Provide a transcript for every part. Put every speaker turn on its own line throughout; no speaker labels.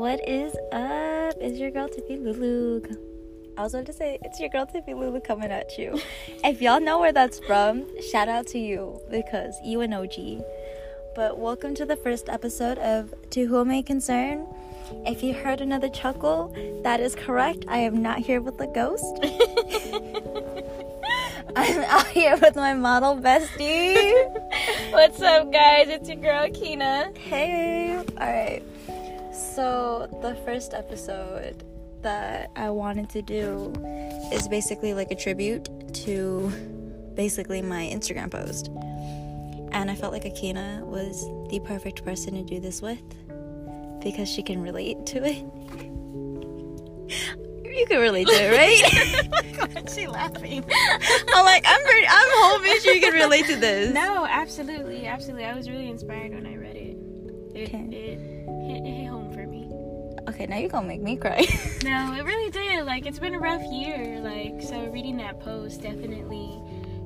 What is up? It's your girl Tiffy Lulu. I was about to say it's your girl Tiffy Lulu coming at you. if y'all know where that's from, shout out to you because you an OG. But welcome to the first episode of To Whom May Concern. If you heard another chuckle, that is correct. I am not here with a ghost. I'm out here with my model bestie.
What's up, guys? It's your girl Kina.
Hey. All right. So, the first episode that I wanted to do is basically like a tribute to basically my Instagram post. And I felt like Akina was the perfect person to do this with because she can relate to it. You can relate to it, right?
Oh Why is she laughing?
I'm like, I'm pretty, I'm hoping she can relate to this.
No, absolutely, absolutely. I was really inspired when I read it. It,
Okay.
it, hit, it hit home.
Okay, now you're gonna make me cry.
No, it really did. Like, it's been a rough year. Like, so reading that post definitely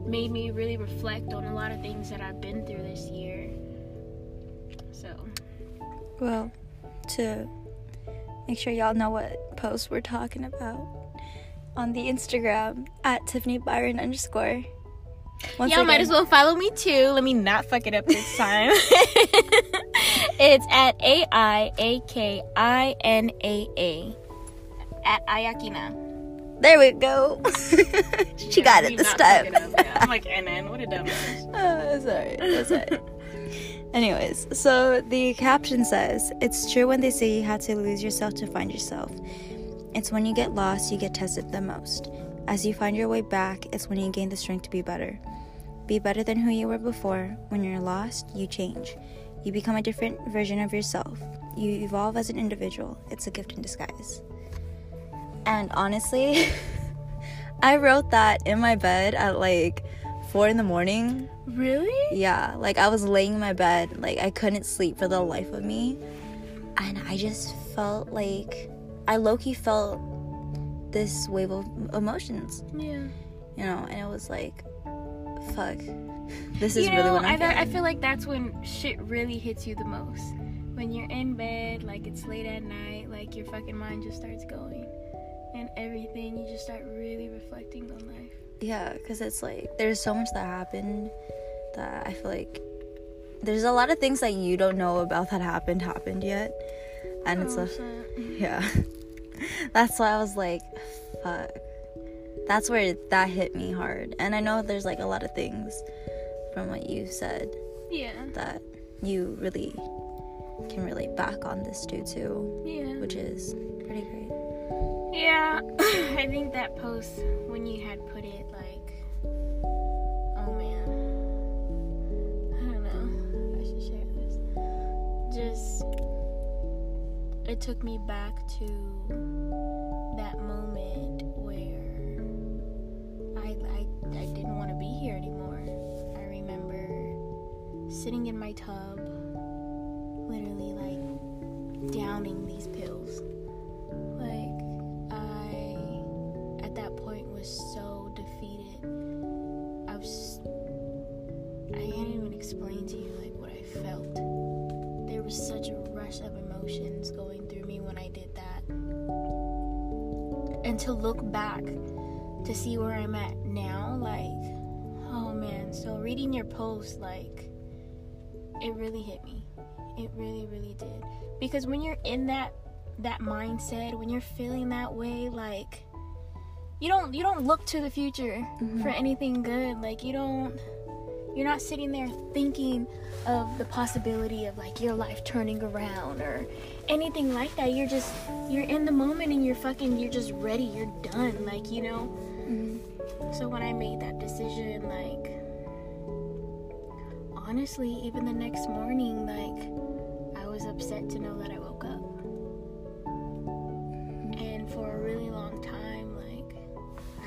made me really reflect on a lot of things that I've been through this year. So,
Well, to make sure y'all know what post we're talking about on the Instagram at Tiffany Byron underscore. Once
y'all might as well follow me too. Let me not fuck it up this time. it's at A I A K I N A A. At Ayakina.
There we go. she got it this time.
I'm like, NN, what a dumbass.
Oh, sorry. That's alright. Anyways, so the caption says, It's true when they say you had to lose yourself to find yourself. It's when you get lost you get tested the most. As you find your way back, it's when you gain the strength to be better. Be better than who you were before. When you're lost, you change. You become a different version of yourself. You evolve as an individual. It's a gift in disguise. And honestly, I wrote that in my bed at like four in the morning
Really?
yeah, like I was laying in my bed, like I couldn't sleep for the life of me. And I just felt like I low key felt this wave of emotions,
Yeah.
you know, and it was like, fuck, this is
you know,
really what
I,
I'm
I
feeling.
feel like that's when shit really hits you the most. When you're in bed, like it's late at night, like your fucking mind just starts going. And everything, you just start really reflecting on life.
Yeah, because it's like there's so much that happened that I feel like there's a lot of things that you don't know about that happened happened yet, and it's oh, like, Yeah. That's why I was like, fuck. That's where that hit me hard. And I know there's like a lot of things from what you said
yeah.
that you really can relate back on this too too,
Yeah.
which is pretty great.
Yeah, I think that post when you had put it like, oh man, I don't know, I should share this. Just, it took me back to that moment I I, didn't want to be here anymore. I remember sitting in my tub, literally like downing these pills. Like, I, at that point, was so defeated. I was, I can't even explain to you, like, what I felt. There was such a rush of emotions going through me when I did that. And to look back to see where I'm at now, like, oh man. So, reading your post, like, it really hit me. It really, really did. Because when you're in that that mindset when you're feeling that way like you don't you don't look to the future mm-hmm. for anything good like you don't you're not sitting there thinking of the possibility of like your life turning around or anything like that you're just you're in the moment and you're fucking you're just ready you're done like you know so when i made that decision like honestly even the next morning like i was upset to know that i woke up. And for a really long time like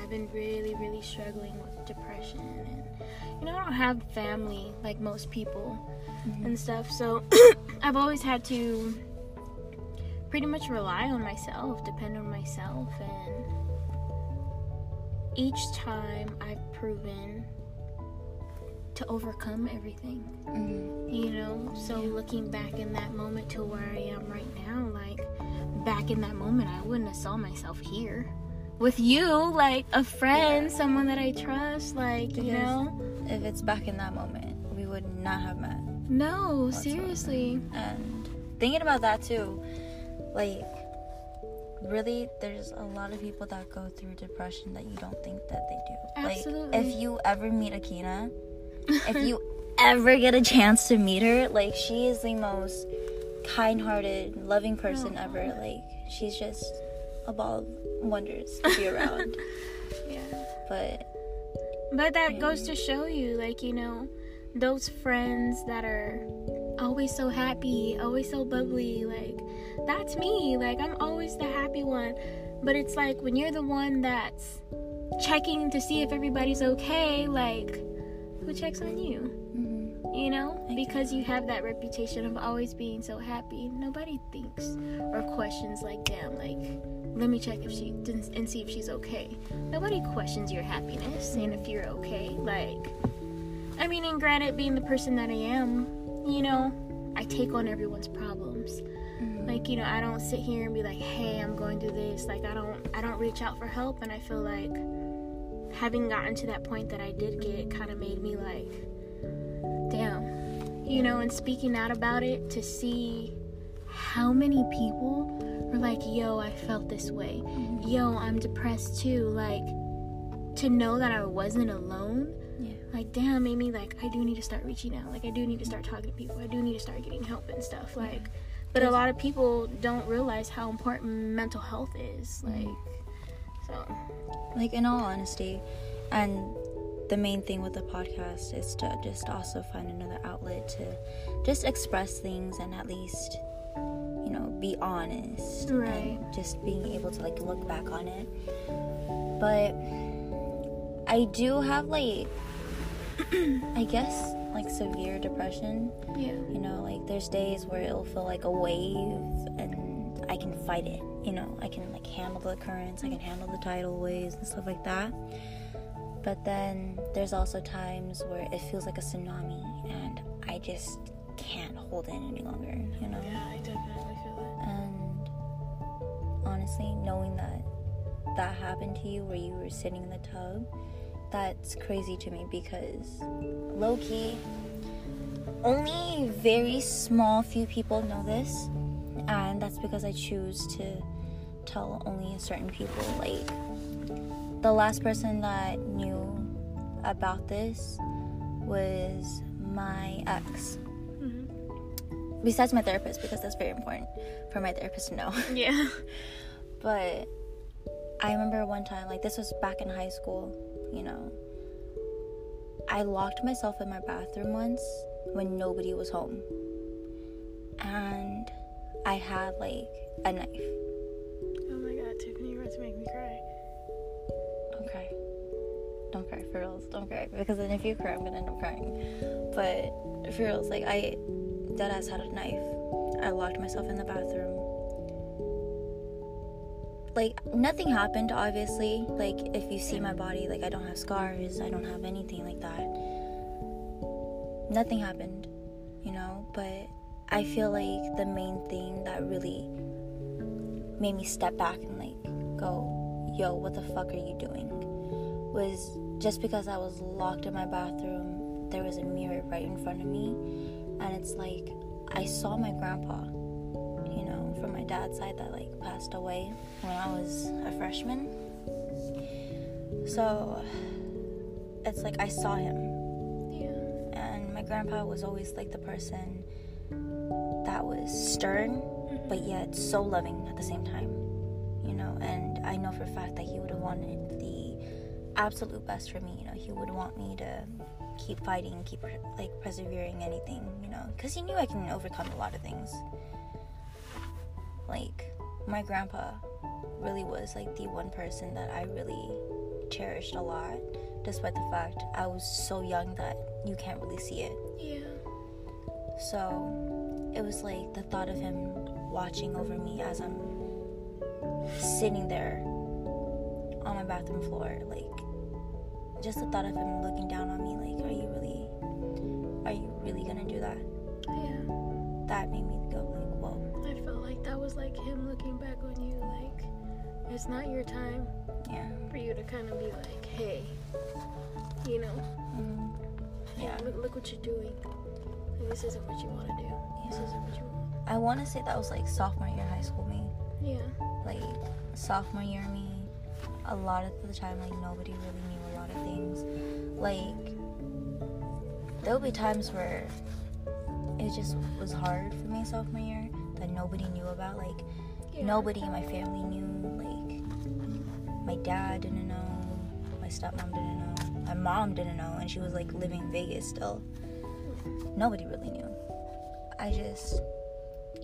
i've been really really struggling with depression and you know i don't have family like most people mm-hmm. and stuff. So i've always had to pretty much rely on myself depend on myself and each time i've proven to overcome everything
Mhm.
you know so looking back in that moment to where i am right now like back in that moment, I wouldn't have saw myself here with you, like a friend, someone that I trust, like you know.
If it's back in that moment, we would not have met.
No,
whatsoever.
seriously.
And thinking about that too, like really there's a lot of people that go through depression that you don't think that they do. Like
Absolutely.
if you ever meet Akina, if you ever get a chance to meet her, like she is the most kind-hearted, loving person
Aw.
ever. Like she's just a ball of wonders to be around.
Yeah.
but
But that goes to show you, like, you know, those friends that are always so happy, always so bubbly, like, that's me. Like, I'm always the happy one. But it's like when you're the one that's checking to see if everybody's okay, like, who checks on you?
mhm.
You know?
I
Because you have that reputation of always being so happy. Nobody thinks or questions, like, damn, like, let me check if she and see if she's okay. Nobody questions your happiness and if you're okay. Like, I mean, and granted, being the person that I am, you know, I take on everyone's problems.
Mhm.
Like, you know, I don't sit here and be like, "Hey, I'm going through this." Like, I don't, I don't reach out for help, and I feel like having gotten to that point that I did get kind of made me like, damn, you know, and speaking out about it to see how many people were like, "Yo, I felt this way."
Mhm.
yo, I'm depressed too. Like, to know that I wasn't alone. Like, damn, me like, I do need to start reaching out. Like, I do need to start talking to people. I do need to start getting help and stuff. Like, but a lot of people don't realize how important mental health is. Mm-hmm. Like, so,
like in all honesty and the main thing with the podcast is to just also find another outlet to just express things and at least you know be honest
Right.
and just being able to like look back on it but i do have like i guess like severe depression.
Yeah.
you know like there's days where it'll feel like a wave and i can fight it. You know i can like handle the currents i can handle the tidal waves and stuff like that. But then there's also times where it feels like a tsunami and i just can't hold in any longer you know?
Yeah, I definitely feel that.
And honestly knowing that that happened to you where you were sitting in the tub that's crazy to me because low-key only very small few people know this and that's because i choose to tell only certain people like the last person that knew about this was my ex
Mm-hmm.
besides my therapist because that's very important for my therapist to know.
Yeah.
but I remember one time, like this was back in high school, you know. I locked myself in my bathroom once when nobody was home. And I had like a knife.
Oh my god, Tiffany, you're about to make me cry.
Don't cry. Don't cry for reals. Don't cry. Because then if you cry, I'm gonna end up crying. But for reals, like I dead ass had a knife. I locked myself in the bathroom. Like nothing happened, obviously. Like if you see my body, like I don't have scars, I don't have anything like that. Nothing happened, you know. But I feel like the main thing that really made me step back and like go, yo, what the fuck are you doing? Was just because I was locked in my bathroom, there was a mirror right in front of me, and it's like I saw my grandpa, you know, from my dad's side that like passed away when I was a freshman. So it's like I saw him,
Yeah.
and my grandpa was always like the person that was stern mm-hmm. but yet so loving at the same time you know? And i know for a fact that he would have wanted the absolute best for me you know? He would want me to keep fighting keep like persevering anything you know? Because he knew i can overcome a lot of things. Like my grandpa really was like the one person that i really cherished a lot despite the fact i was so young that you can't really see it
Yeah.
so it was like the thought of him watching over me as I'm sitting there on my bathroom floor, like just the thought of him looking down on me, like, are you really, are you really gonna do that?
Yeah.
That made me go
that was like him looking back on you, like it's not your time
Yeah.
for you to kind of be like, hey, you know,
Mhm. Yeah.
look, look what you're doing. Like, this isn't what you want to do. This isn't what you want.
I want to say that was like sophomore year high school me.
Yeah.
Like sophomore year me, a lot of the time like nobody really knew a lot of things. Like there'll be times where it just was hard for me sophomore year that nobody knew about. Like
yeah.
nobody in my family knew. Like my dad didn't know, my stepmom didn't know, my mom didn't know, and she was like living in Vegas still. Nobody really knew. I just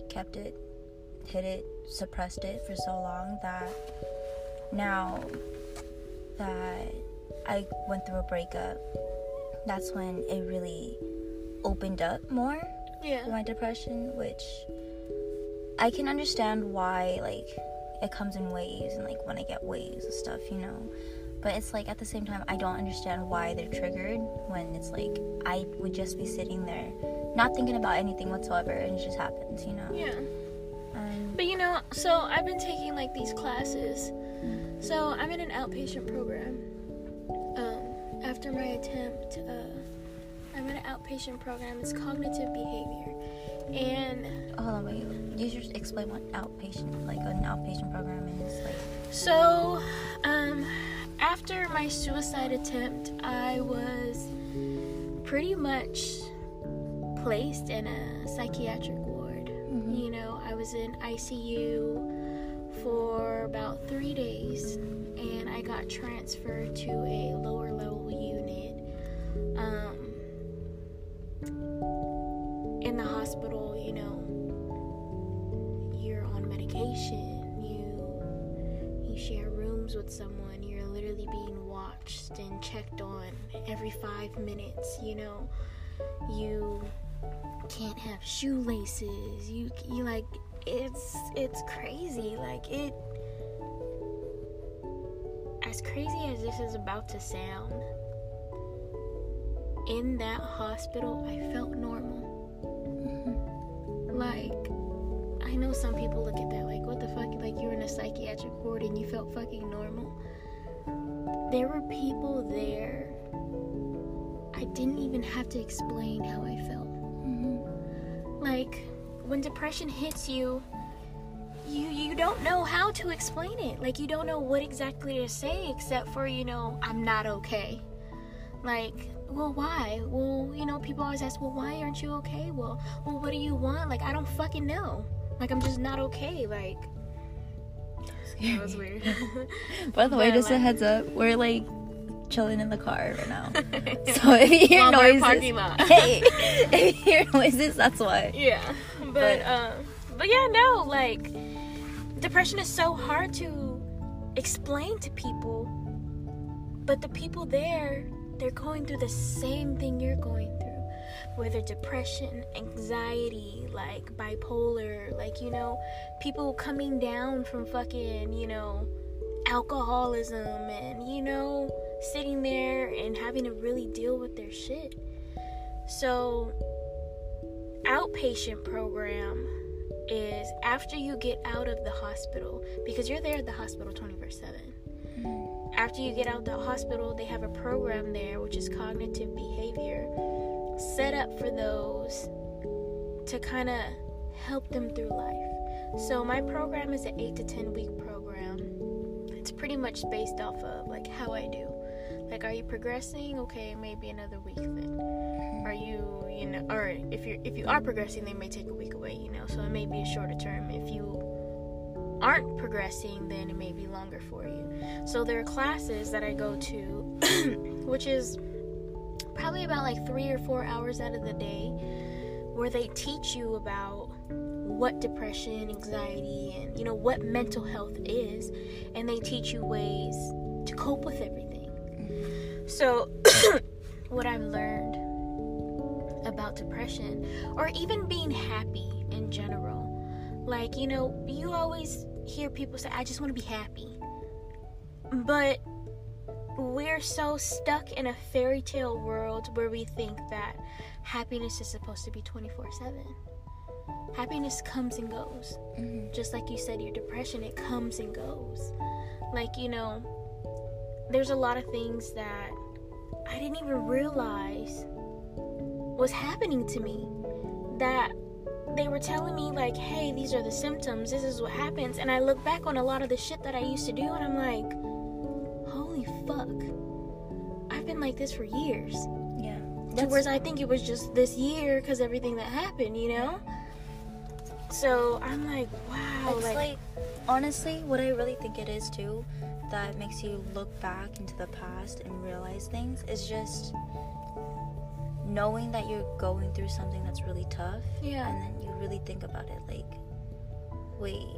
kept it, hid it, suppressed it for so long that now that I went through a breakup, that's when it really opened up more
Yeah.
my depression, which I can understand why like it comes in waves and like when I get waves and stuff, you know. But it's like at the same time I don't understand why they're triggered when it's like I would just be sitting there not thinking about anything whatsoever and it just happens, you know.
Yeah.
Um,
But you know, so I've been taking like these classes. So I'm in an outpatient program. Um, after my attempt, uh, I'm in an outpatient program. It's cognitive behavior, and
hold on, wait. You should just explain what outpatient like an outpatient program is like.
so um, after my suicide attempt, I was pretty much placed in a psychiatric ward.
Mm-hmm.
You know, I was in ICU for about three days, and I got transferred to a lower level unit. Um, in the hospital, you know, You you share rooms with someone. You're literally being watched and checked on every five minutes. You know, you can't have shoelaces. You you like it's it's crazy. Like it as crazy as this is about to sound. In that hospital, I felt normal. Mm-hmm. Like I know some people look at that like what the fuck? Like you're in a psychiatric ward and you felt fucking normal. There were people there. I didn't even have to explain how I felt.
Mm-hmm.
like when depression hits you you you don't know how to explain it. Like you don't know what exactly to say except for you know i'm not okay. Like well why? Well you know people always ask well why aren't you okay? Well well what do you want? Like i don't fucking know like i'm just not okay like that was weird
By the way,
But,
just a heads up, we're like chilling in the car right now. So if you hear noises,
parking lot.
hey, if you hear noises, that's why.
Yeah, but
But-
um, but yeah, no, like depression is so hard to explain to people, but the people there, they're going through the same thing you're going through, whether depression, anxiety, like bipolar, like you know, people coming down from fucking, you know, alcoholism and you know, sitting there and having to really deal with their shit. So outpatient program is after you get out of the hospital because you're there at the hospital 24 7 mm-hmm. after you get out of the hospital they have a program there which is cognitive behavior set up for those to kind of help them through life. So my program is an 8 to 10 week program. It's pretty much based off of like how i do. Like are you progressing? Okay maybe another week then. Are you you know or if you're if you are progressing they may take a week away you know so it may be a shorter term. If you aren't progressing then it may be longer for you. So there are classes that i go to which is probably about like three or four hours out of the day where they teach you about what depression anxiety and you know what mental health is and they teach you ways to cope with everything so what i've learned about depression or even being happy in general. Like, you know, you always hear people say, I just want to be happy. But we're so stuck in a fairy tale world where we think that happiness is supposed to be 24 7. happiness comes and goes.
Mhm.
Just like you said, your depression, it comes and goes. Like, you know, there's a lot of things that I didn't even realize was happening to me. That they were telling me, like, hey, these are the symptoms, this is what happens. And I look back on a lot of the shit that I used to do, and I'm like, fuck. I've been like this for years.
Yeah.
To whereas I think it was just this year because everything that happened, you know? So I'm like, wow.
It's like, honestly, what I really think it is too, that makes you look back into the past and realize things is just knowing that you're going through something that's really tough,
yeah.
and then you really think about it, like, wait,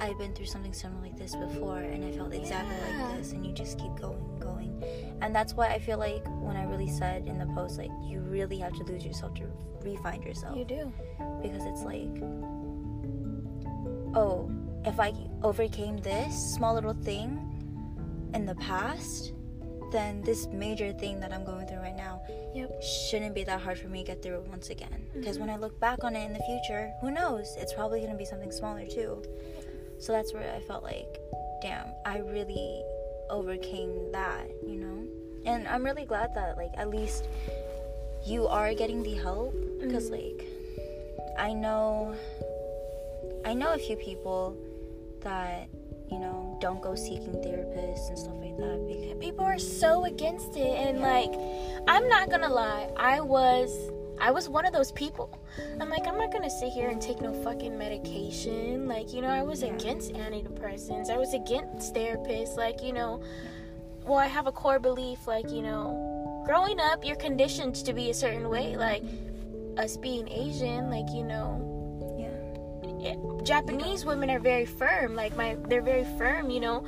I've been through something similar like this before, and I felt exactly
Yeah.
like this, and you just keep going and going, and that's why I feel like when I really said in the post, like, you really have to lose yourself to re-find yourself
You do.
because it's like, oh, if I overcame this small little thing in the past, then this major thing that I'm going through right now
Yep.
shouldn't be that hard for me to get through it once again. Because mm-hmm. when I look back on it in the future, who knows? It's probably going to be something smaller too. So that's where I felt like, damn, I really overcame that, you know? And I'm really glad that, like, at least you are getting the help. Because, mm-hmm. like, I know, I know a few people that, you know, don't go seeking therapists and stuff like that. Because,
People are so against it, and like, I'm not gonna lie, I was. I was one of those people. I'm like, I'm not gonna sit here and take no fucking medication. Like, you know, I was
Yeah.
against antidepressants. I was against therapists. Like, you know, well, I have a core belief, like, you know, growing up, you're conditioned to be a certain way. Like, us being Asian, like, you know,
yeah.
Japanese women are very firm. Like my, they're very firm. You know,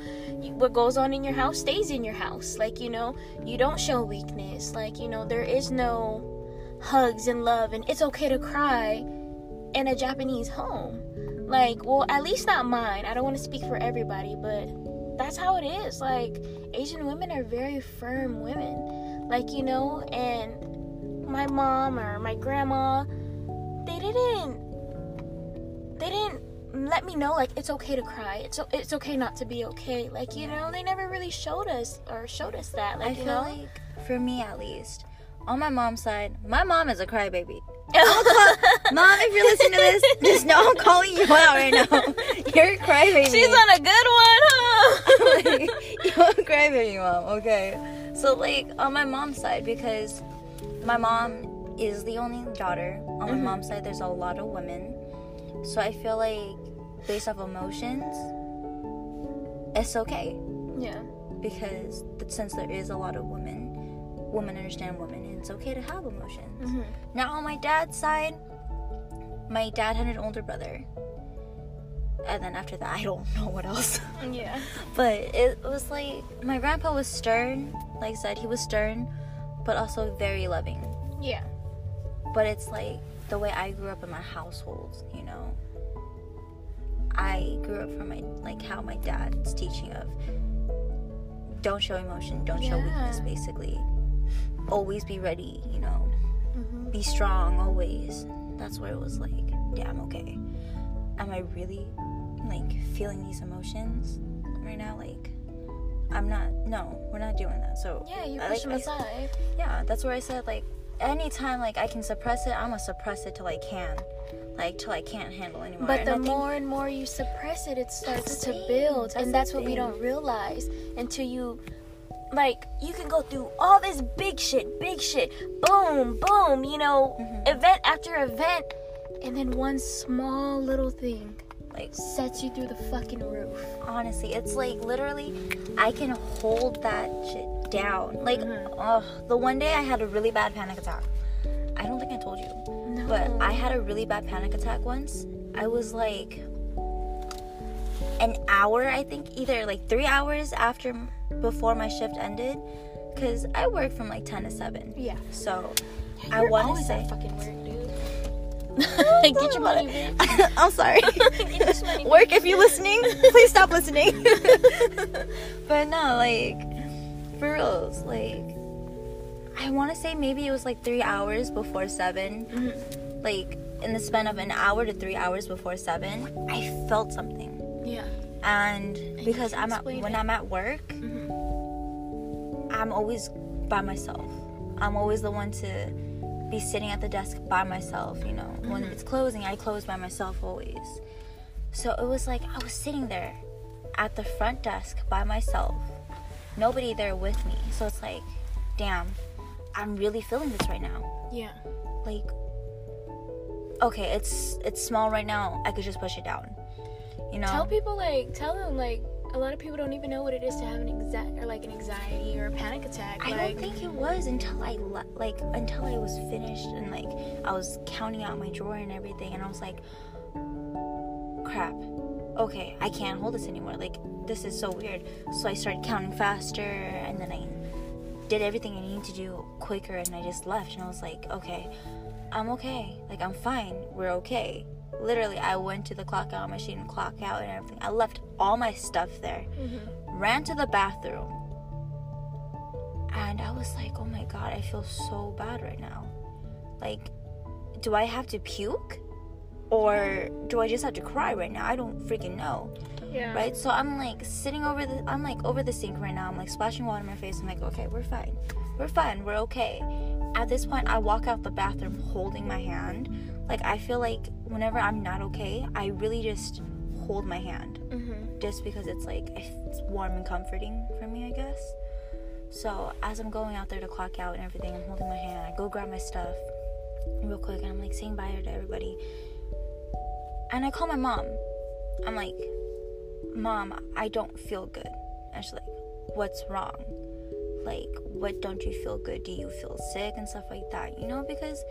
what goes on in your house stays in your house. Like you know, you don't show weakness. Like you know, there is no hugs and love, and it's okay to cry in a Japanese home. Like, well, at least not mine. I don't want to speak for everybody, but that's how it is. Like Asian women are very firm women. Like you know, and my mom or my grandma, they didn't they didn't let me know like it's okay to cry. It's it's okay not to be okay. Like you know, they never really showed us or showed us that. Like
I
you
feel
know,
like, for me at least, on my mom's side, my mom is a crybaby. Mom, if you're listening to this, just know I'm calling you out right now. You're a crybaby.
she's on a good one, huh?
like, you're a crybaby, mom. Okay. So like on my mom's side, because my mom is the only daughter. On my
Mhm.
mom's side, there's a lot of women. So I feel like based off emotions, it's okay
yeah,
because since there is a lot of women, women understand women, and it's okay to have emotions.
Mhm.
Now on my dad's side, my dad had an older brother. And then after that, I don't know what else.
yeah,
but it was like my grandpa was stern. Like I said, he was stern, but also very loving.
yeah,
But it's like the way I grew up in my household, you know. I grew up from my like how my dad's teaching of don't show emotion, don't show weakness basically. Always be ready, you know.
Mhm.
Be strong always. That's where it was like, damn, okay. Am I really like feeling these emotions right now? Like I'm not no, we're not doing that. So
yeah. You push
like-
them
I-
aside.
yeah, that's where I said like anytime like I can suppress it, I'm gonna suppress it till I can, like till I can't handle anymore.
But
And
the more and more you suppress it, it starts to build.
That's
and that's what we don't realize until you, like, you can go through all this big shit, big shit, boom, boom, you know,
Mhm.
event after event. And then one small little thing
like
sets you through the fucking roof.
honestly, it's like literally I can hold that shit down. Like,
Mhm.
oh, the one day I had a really bad panic attack. I don't think I told you,
No.
but I had a really bad panic attack once. I was like an hour, I think, either like three hours after before my shift ended, because I work from like ten to seven.
Yeah.
So I
You're
want to say.
fucking work, dude. Get your money.
I'm sorry.
Money,
Work if you're listening. Please stop listening. but no, like for reals, like I want to say maybe it was like three hours before 7
Mhm.
Like in the span of an hour to three hours before seven, I felt something.
Yeah.
And because I'm at when
it.
I'm at work,
Mhm.
I'm always by myself. I'm always the one to be sitting at the desk by myself, you know. When
Mhm.
it's closing, I close by myself always. So it was like I was sitting there at the front desk by myself. Nobody there with me. So it's like, damn, I'm really feeling this right now.
Yeah.
Like okay, it's it's small right now. I could just push it down. You know?
Tell people like tell them like a lot of people don't even know what it is to have an anxiety or like an anxiety or a panic attack.
I
like
don't think it was until I le- like until I was finished and like I was counting out my drawer and everything and I was like crap. Okay, I can't hold this anymore. Like this is so weird. So I started counting faster and then I did everything I needed to do quicker and I just left and I was like, okay, I'm okay. Like I'm fine. We're okay. Literally, I went to the clock out machine, clock out and everything. I left all my stuff there
Mhm.
ran to the bathroom and I was like, oh my god, I feel so bad right now. Like, do I have to puke? Or do I just have to cry right now? I don't freaking know.
Yeah.
Right? So I'm like sitting over the I'm like over the sink right now. I'm like splashing water in my face. I'm like, okay, we're fine. We're fine. We're okay. At this point I walk out the bathroom holding my hand. Like I feel like whenever I'm not okay, I really just hold my hand
Mhm.
just because it's like it's warm and comforting for me, I guess. So as I'm going out there to clock out and everything, I'm holding my hand. I go grab my stuff real quick, and I'm like saying bye to everybody. And I call my mom. I'm like, Mom, I don't feel good. And she's like, What's wrong? Like, what don't you feel good? Do you feel sick and stuff like that? You know, because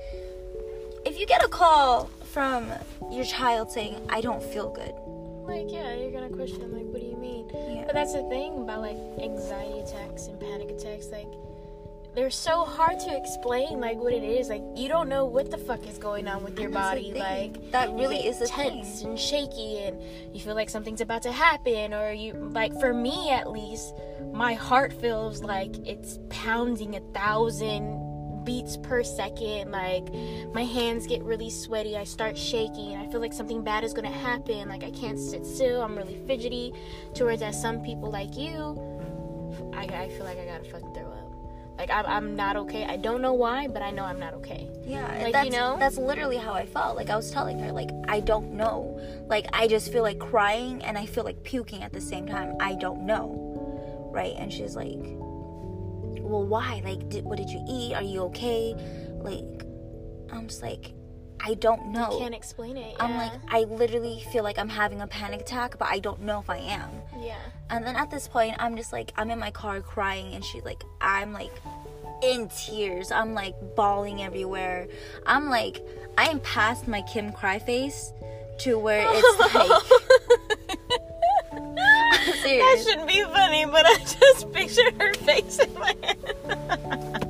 if you get a call from your child saying, I don't feel good,
Like yeah, you're gonna question like what do you mean?
yeah.
But that's the thing about like anxiety attacks and panic attacks, like they're so hard to explain like what it is. Like you don't know what the fuck is going on with your
And that's the
body. Like
that really is
tense
thing.
and shaky and you feel like something's about to happen or you like for me at least my heart feels like it's pounding a thousand beats per second like my hands get really sweaty i start shaking i feel like something bad is gonna happen like i can't sit still i'm really fidgety towards that, some people like you i, I feel like i gotta fucking throw up like I'm, I'm not okay i don't know why but i know i'm not okay
Yeah,
Like, you know?
that's literally how I felt. Like I was telling her, like I don't know. Like I just feel like crying and I feel like puking at the same time. I don't know, right? And she's like, "Well, why? Like, did, what did you eat? Are you okay?" Like, I'm just like, I don't know.
can't explain it
I'm like, I literally feel like I'm having a panic attack, but I don't know if I am.
yeah
And then at this point, I'm just like, I'm in my car crying, and she's like, I'm like in tears. I'm like bawling everywhere. I'm like, I am past my Kim cry face to where it's like,
that shouldn't be funny, but I just picture her face in my head.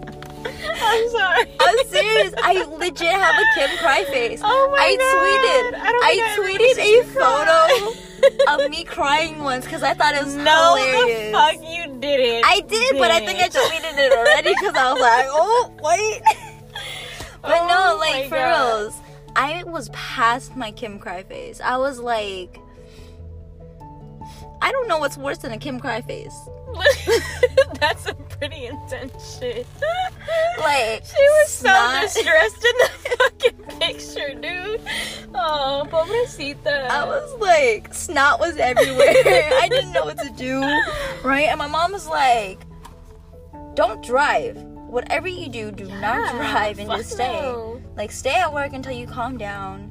I'm sorry.
I'm serious. I legit have a Kim cry face.
Oh my
I
God.
tweeted.
I
I,
think I
tweeted a photo of me crying once because I thought it was
No,
hilarious.
the fuck you didn't.
I did, but I think I tweeted it already because I was like, oh, wait. but
Oh
no, like, for
God.
reals. I was past my Kim cry face. I was like, I don't know what's worse than a Kim cry face.
That's a pretty intense shit.
Like,
she was so distressed in the fucking picture, dude. Oh, pobrecita.
I was like, snot was everywhere. I didn't know what to do, right? And my mom was like, don't drive. Whatever you do, do not drive and just stay.
no.
Like, stay at work until you calm down.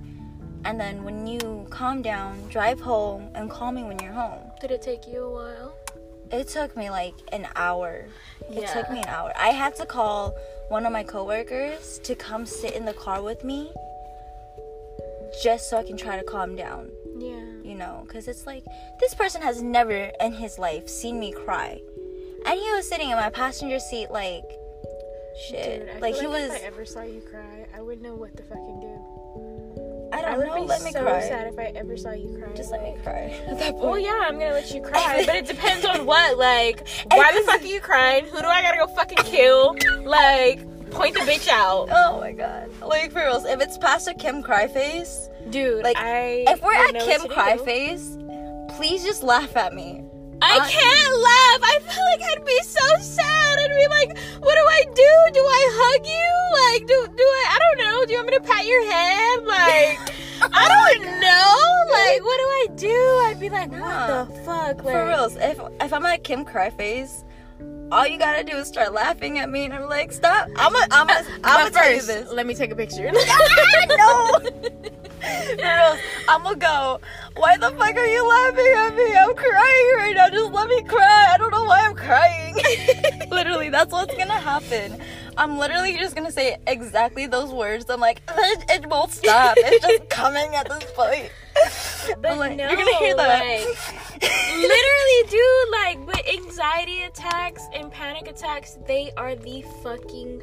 And then when you calm down, drive home and call me when you're home.
Did it take you a while?
It took me like an hour. It took me an hour. I had to call one of my coworkers to come sit in the car with me just so I can try to calm down,
Yeah.
you know? Because it's like, this person has never in his life seen me cry. And he was sitting in my passenger seat, like, shit.
Dude, I
like, he
like
was.
If I ever saw you cry, I wouldn't know what to fucking do.
I
would
no,
be
let me
so
cry.
sad if I ever saw you cry.
Just let me cry. At that point.
Well, yeah, I'm gonna let you cry, but it depends on what. Like, why the fuck are you crying? Who do I gotta go fucking kill? Like, point the bitch out,
Oh my god. Like for reals, if it's Pastor Kim cry face,
dude.
Like,
I
if we're at Kim cry face, please just laugh at me.
I can't laugh. I feel like I'd be so sad. I'd be like, what do I do? Do I hug you? Like, do do I? I don't know. Do you want me to pat your head? Like, I don't know. Like, what do I do? I'd be like, what
Nah.
the fuck? Like,
For reals, if if I'm at Kim cry face, all you gotta do is start laughing at me, and I'm like, stop. I'm gonna I'm gonna I'm gonna tell you this.
let me take a picture.
no. Reals, I'm gonna go. Why the fuck are you laughing at me? I'm crying right now. Just let me cry. I don't know why I'm crying. literally, that's what's gonna happen. I'm literally just gonna say exactly those words. I'm like, it, it won't stop. It's just coming at this point.
But
I'm like,
no,
you're gonna hear that.
Like, literally, dude, like, but anxiety attacks and panic attacks, they are the fucking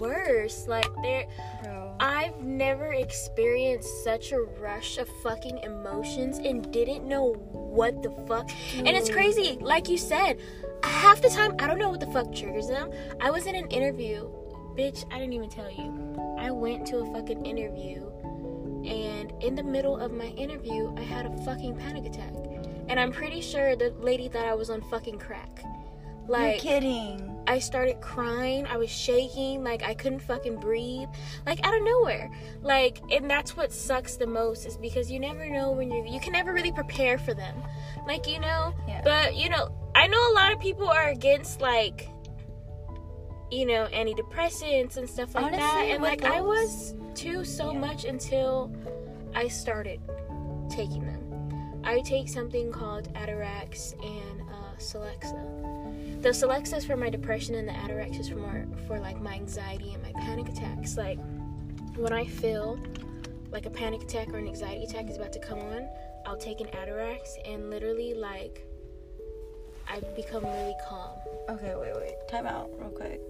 worst. Like, they're. I've never experienced such a rush of fucking emotions and didn't know what the fuck. And it's crazy, like you said, half the time I don't know what the fuck triggers them. I was in an interview, bitch, I didn't even tell you. I went to a fucking interview and in the middle of my interview, I had a fucking panic attack. And I'm pretty sure the lady thought I was on fucking crack.
You're
Like
kidding.
I started crying. I was shaking. Like I couldn't fucking breathe. Like out of nowhere. Like and that's what sucks the most is because you never know when you you can never really prepare for them. Like you know.
Yeah.
But you know, I know a lot of people are against like you know antidepressants and stuff like that.
Honestly,
And
with
like I was too so
Yeah.
much until I started taking them. I take something called Atarax and Celexa. The Celexa is for my depression, and the Atarax is for more, for like my anxiety and my panic attacks. Like when I feel like a panic attack or an anxiety attack is about to come on, I'll take an Atarax, and literally like I become really calm.
Okay, wait, wait. Time out real quick.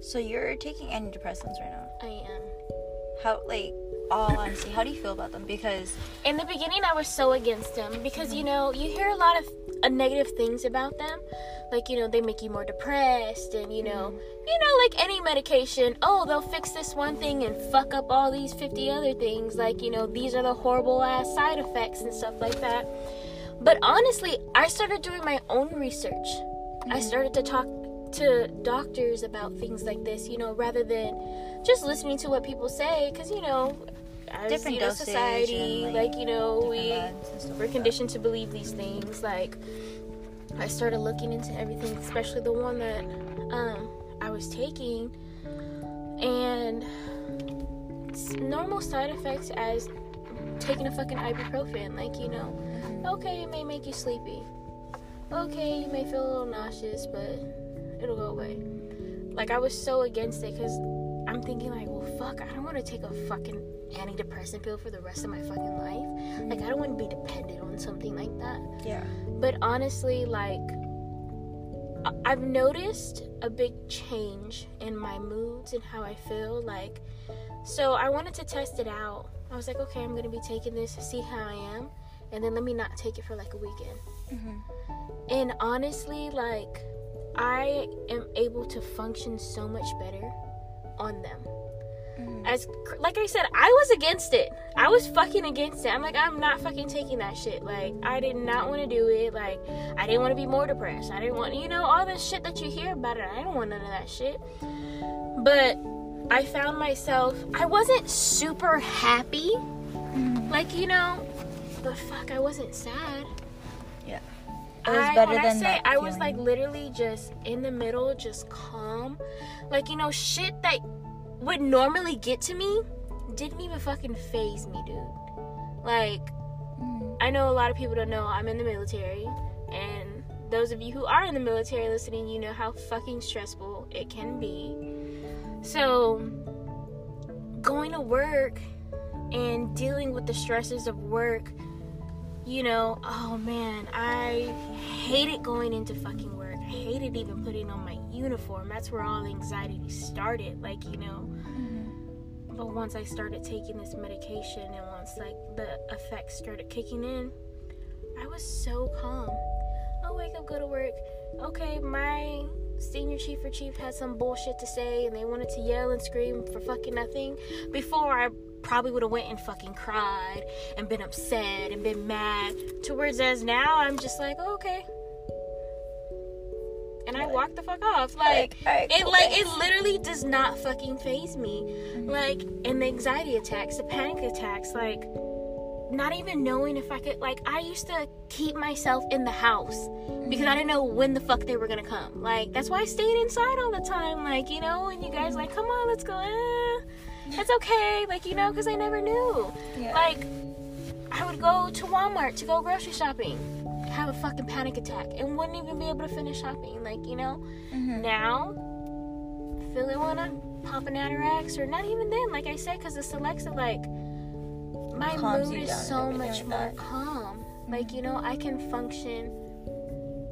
So you're taking antidepressants right now.
I am.
How, like, all honesty, how do you feel about them? Because
in the beginning i was so against them because you mm-hmm. know you hear a lot of uh, negative things about them. Like you know they make you more depressed and you know you know like any medication oh they'll fix this one thing and fuck up all these 50 other things. Like you know these are the horrible ass side effects and stuff like that. But honestly i started doing my own research. I started to talk to doctors about things like this you know rather than just listening to what people say because you know as
Different
you know, society
and,
like,
like,
you know we
meds and stuff
we're conditioned to believe these things like i started looking into everything especially the one that um i was taking and normal side effects as taking a fucking ibuprofen like you know okay it may make you sleepy. Okay you may feel a little nauseous but it'll go away. Like i was so against it because i'm thinking like well fuck i don't want to take a fucking antidepressant pill for the rest of my fucking life like i don't want to be dependent on something like that
Yeah.
but honestly like i've noticed a big change in my moods and how i feel like so i wanted to test it out i was like okay i'm gonna be taking this to see how i am and then let me not take it for like a weekend
Mhm.
and honestly like i am able to function so much better on them
Mhm.
as like I said, I was against it. I was fucking against it. I'm like, I'm not fucking taking that shit. Like, I did not want to do it. Like, I didn't want to be more depressed. I didn't want, you know, all this shit that you hear about it. I didn't want none of that shit. But I found myself, I wasn't super happy. Like, you know, but fuck, I wasn't sad.
It was
I,
better
when
than
I say
that
I was like literally just in the middle, just calm. Like, you know, shit that would normally get to me didn't even fucking faze me, dude. Like,
Mhm.
I know a lot of people don't know I'm in the military, and those of you who are in the military listening, you know how fucking stressful it can be. So, going to work and dealing with the stresses of work, you know, oh man, I hated going into fucking work. I hated even putting on my uniform. That's where all the anxiety started, like, you know.
Mhm.
but once I started taking this medication and once like the effects started kicking in, I was so calm. I wake up, go to work. Okay, my senior chief or chief had some bullshit to say and they wanted to yell and scream for fucking nothing. Before I probably would have went and fucking cried and been upset and been mad. Towards as now, I'm just like, oh, okay. And I walk the fuck off. Like, it like it literally does not fucking faze me.
Mm-hmm.
Like, and the anxiety attacks, the panic attacks, like not even knowing if I could like I used to keep myself in the house because I didn't know when the fuck they were gonna come. Like that's why I stayed inside all the time. Like, you know, and you guys like, come on, let's go. Eh, it's okay. Like, you know, because I never knew.
Yeah.
Like, I would go to Walmart to go grocery shopping, have a fucking panic attack, and wouldn't even be able to finish shopping. Like, you know,
Mhm.
now, feeling wanna pop an Atarax, or not even then, like I said, because the Celexa, like, my
Calms
mood is so much
like
more
that.
calm. Like, you know, I can function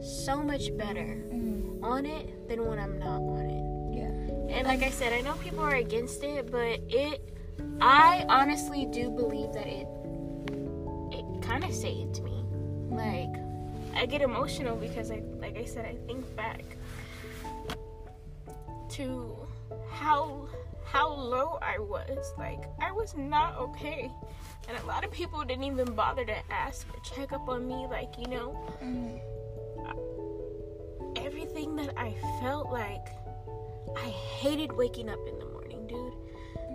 so much better
Mhm.
on it than when I'm not on it. And like I said, I know people are against it, but it I honestly do believe that it it kind of saved me. Like I get emotional because I like I said I think back to how how low I was. Like I was not okay. And a lot of people didn't even bother to ask or check up on me like, you know,
Mhm.
everything that I felt like I hated waking up in the morning, dude.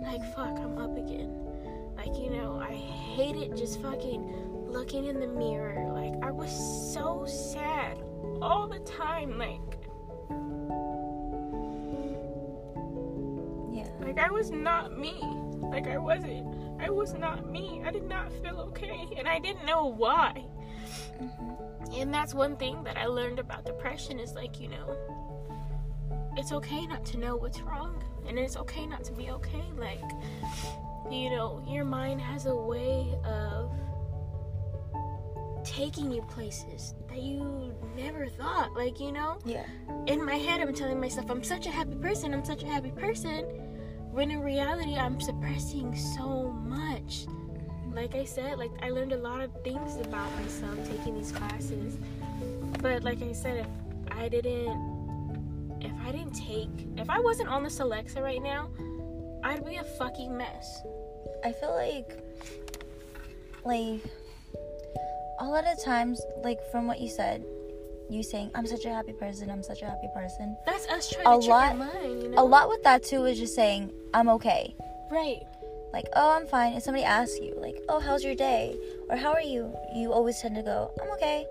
Like, fuck, I'm up again. Like, you know, I hated just fucking looking in the mirror. Like, I was so sad all the time. Like,
Yeah.
like I was not me. Like, I wasn't. I was not me. I did not feel okay. And I didn't know why.
Mhm.
And that's one thing that I learned about depression is like, you know, it's okay not to know what's wrong. And it's okay not to be okay. Like, you know, your mind has a way of taking you places that you never thought. Like, you know,
Yeah.
in my head, I'm telling myself, I'm such a happy person, I'm such a happy person. When in reality, I'm suppressing so much. Mm-hmm. Like I said, like I learned a lot of things about myself taking these classes. But like I said, if I didn't, if I didn't take, if I wasn't on the Celexa right now, I'd be a fucking mess.
I feel like, like, a lot of times, like from what you said, you saying, "I'm such a happy person. I'm such a happy person."
That's us trying
A
to trick
lot-
our mind, you know?
A lot with that too is just saying, "I'm okay."
Right.
Like, "Oh, I'm fine." If somebody asks you, like, "Oh, how's your day?" or "How are you?" you always tend to go, "I'm okay,"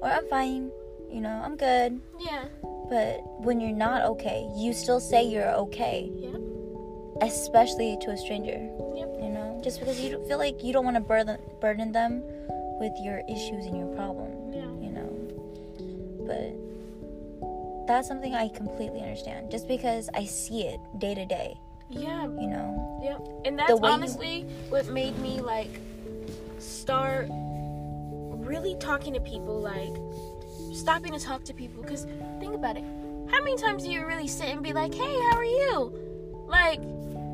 or "I'm fine." You know, "I'm good."
Yeah.
But when you're not okay, you still say you're okay,
Yep.
especially to a stranger.
Yep.
You know, just because you feel like you don't want to burden burden them with your issues and your problem.
Yeah.
You know, but that's something I completely understand. Just because I see it day to day.
Yeah.
You know.
Yep. And that's
way you-
honestly what made me like start really talking to people, like stopping to talk to people. Because think about it. How many times do you really sit and be like, hey, how are you? Like,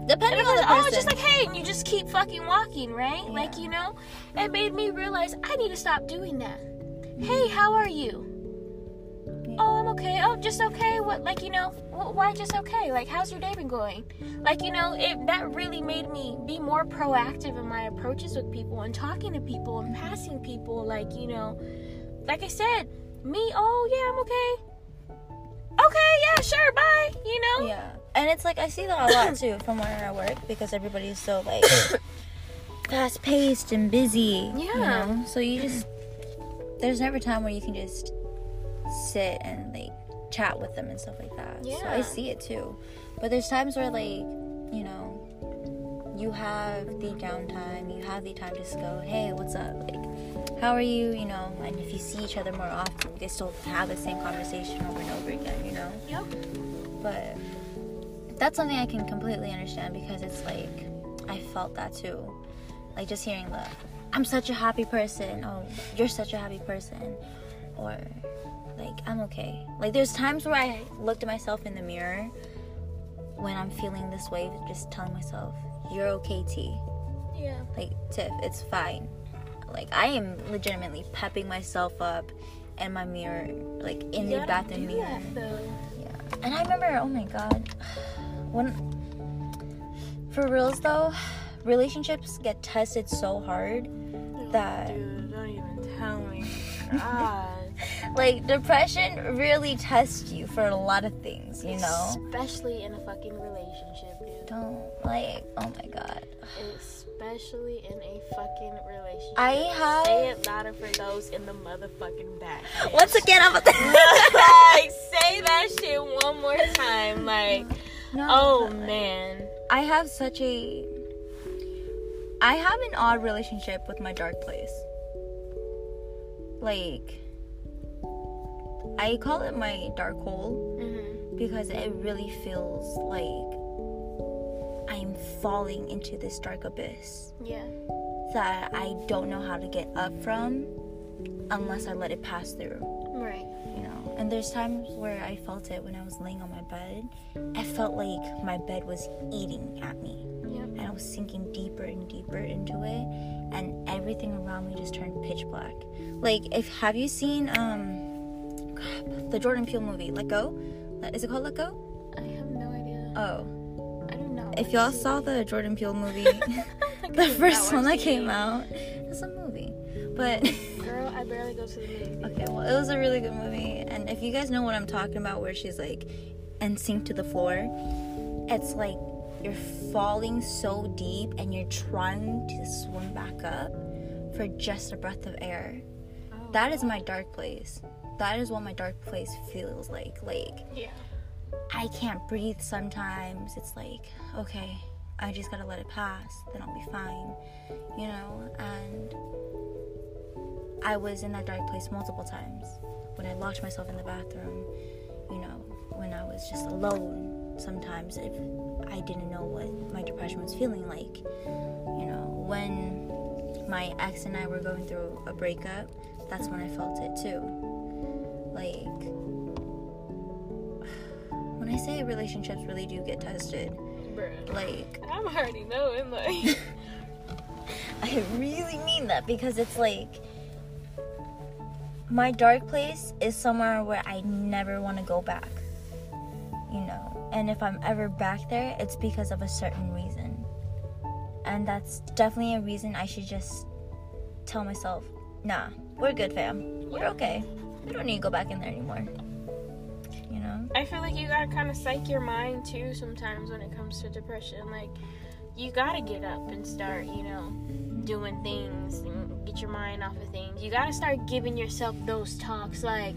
Depending on the
it's-
person.
oh, it's just like, hey, and you just keep fucking walking, right? Like, you know? It made me realize I need to stop doing that. Hey, how are you? Oh, I'm okay. Oh, just okay. What, like, you know, why just okay? Like, how's your day been going? Like, you know, it that really made me be more proactive in my approaches with people and talking to people and passing people. Like, you know, like I said, me, oh, yeah, I'm okay. Okay, yeah, sure, bye. You know?
Yeah. And it's like I see that a lot too from where I work because everybody's so like fast paced and busy. You
Yeah.
know? So you just there's never time where you can just sit and like chat with them and stuff like that. So I see it too. But there's times where like, you know, you have the downtime, you have the time to just go, Hey, what's up? Like how are you? You know, and if you see each other more often, you can still have the same conversation over and over again, you know?
Yep.
but that's something I can completely understand because it's like I felt that too. Like just hearing the I'm such a happy person, oh you're such a happy person or like I'm okay. Like there's times where I looked at myself in the mirror when I'm feeling this way, just telling myself, you're okay, T.
Yeah.
Like, Tiff, it's fine. Like, I am legitimately pepping myself up in my mirror, like, in
You
the bathroom mirror. Yeah. And I remember, oh my god, when for reals though, relationships get tested so hard that
Dude, don't even tell me.
Like depression really tests you for a lot of things, you know.
Especially in a fucking relationship, dude.
Don't like, oh my god.
Especially in a fucking relationship.
I have
Say it louder for those in the motherfucking back. bitch.
once again I'm
like, say that shit one more time. Like,
No,
oh
like,
man.
I have such a I have an odd relationship with my dark place. Like I call it my dark hole
hmm
because it really feels like I'm falling into this dark abyss
Yeah.
that I don't know how to get up from unless I let it pass through
Right.
you know and there's times where i felt it when i was laying on my bed i felt like my bed was eating at me
Yep.
and i was sinking deeper and deeper into it and everything around me just turned pitch black like if have you seen um crap, the jordan peele movie let go is it called let go
I have no idea.
oh
I.
if y'all saw the jordan peele movie the first one that came out it's a movie but
Girl, I barely go to the movie.
Okay, well, it was a really good movie. And if you guys know what I'm talking about, where she's like and sink to the floor, it's like you're falling so deep and you're trying to swim back up for just a breath of air.
Oh,
That is my dark place. That is what my dark place feels like. Like,
Yeah.
I can't breathe sometimes. It's like, okay, I just gotta let it pass, then I'll be fine, you know? And I was in that dark place multiple times when I locked myself in the bathroom, you know, when I was just alone sometimes if I didn't know what my depression was feeling like, you know, when my ex and I were going through a breakup, that's when I felt it too. Like, I say relationships really do get tested,
Bruh.
like,
I'm already knowing, like.
I really mean that because it's like my dark place is somewhere where I never want to go back. You know, and if I'm ever back there, it's because of a certain reason. And that's definitely a reason I should just tell myself, nah, we're good, fam. We're okay. We don't need to go back in there anymore.
I feel like you gotta kind of psych your mind too sometimes when it comes to depression. Like, you gotta get up and start, you know, doing things and get your mind off of things. You gotta start giving yourself those talks. Like,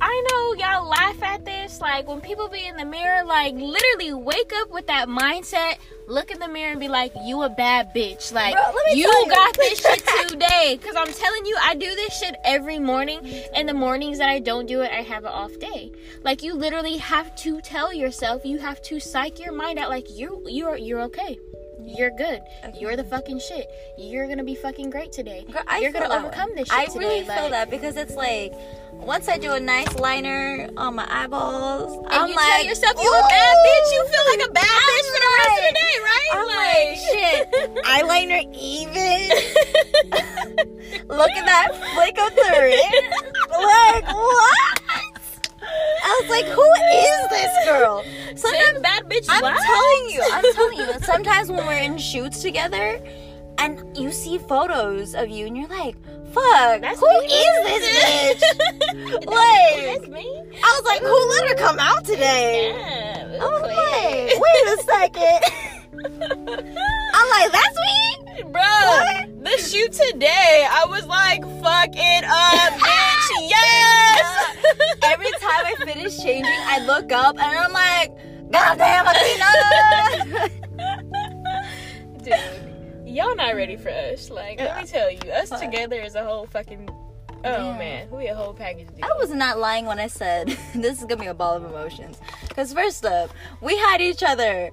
I know y'all laugh at this. Like, when people be in the mirror, like, literally wake up with that mindset, look in the mirror and be like, you a bad bitch. Like,
Bro,
you
you.
got this shit today. Because I'm telling you, I do this shit every morning. And the mornings that I don't do it, I have an off day. Like, you literally have to tell yourself, you have to psych your mind out, like, you're, you're, you're okay. You're good. You're the fucking shit. You're gonna be fucking great today.
Girl, I
You're gonna overcome this shit
I
today.
really
like,
feel that because it's like once I do a nice liner on my eyeballs,
And
I'm
you
like,
tell yourself you a bad bitch, you feel like a bad bitch for the rest of the day, right?
I'm like, shit, eyeliner even. Look at that flick of the wrist. Like what? I was like, who is this girl? Sometimes
bad bitch.
I'm telling you, I'm telling you. Sometimes when we're in shoots together, and you see photos of you, and you're like, "Fuck,
That's
who
me.
is this bitch?"
That's me.
I was like, "Who let her come out today?"
Yeah,
I was
okay.
like, "Wait a second. I'm like, "That's me."
Bro,
What?
the shoot today, I was like, fuck it up, bitch. Yes.
Every time I finish changing, I look up and I'm like, "God damn, Athena!"
Dude, y'all not ready for us. Like, let me tell you, us together is a whole fucking. Oh
Yeah.
man, we a whole package deal.
I was not lying when I said this is gonna be a ball of emotions. Because first up, we had each other.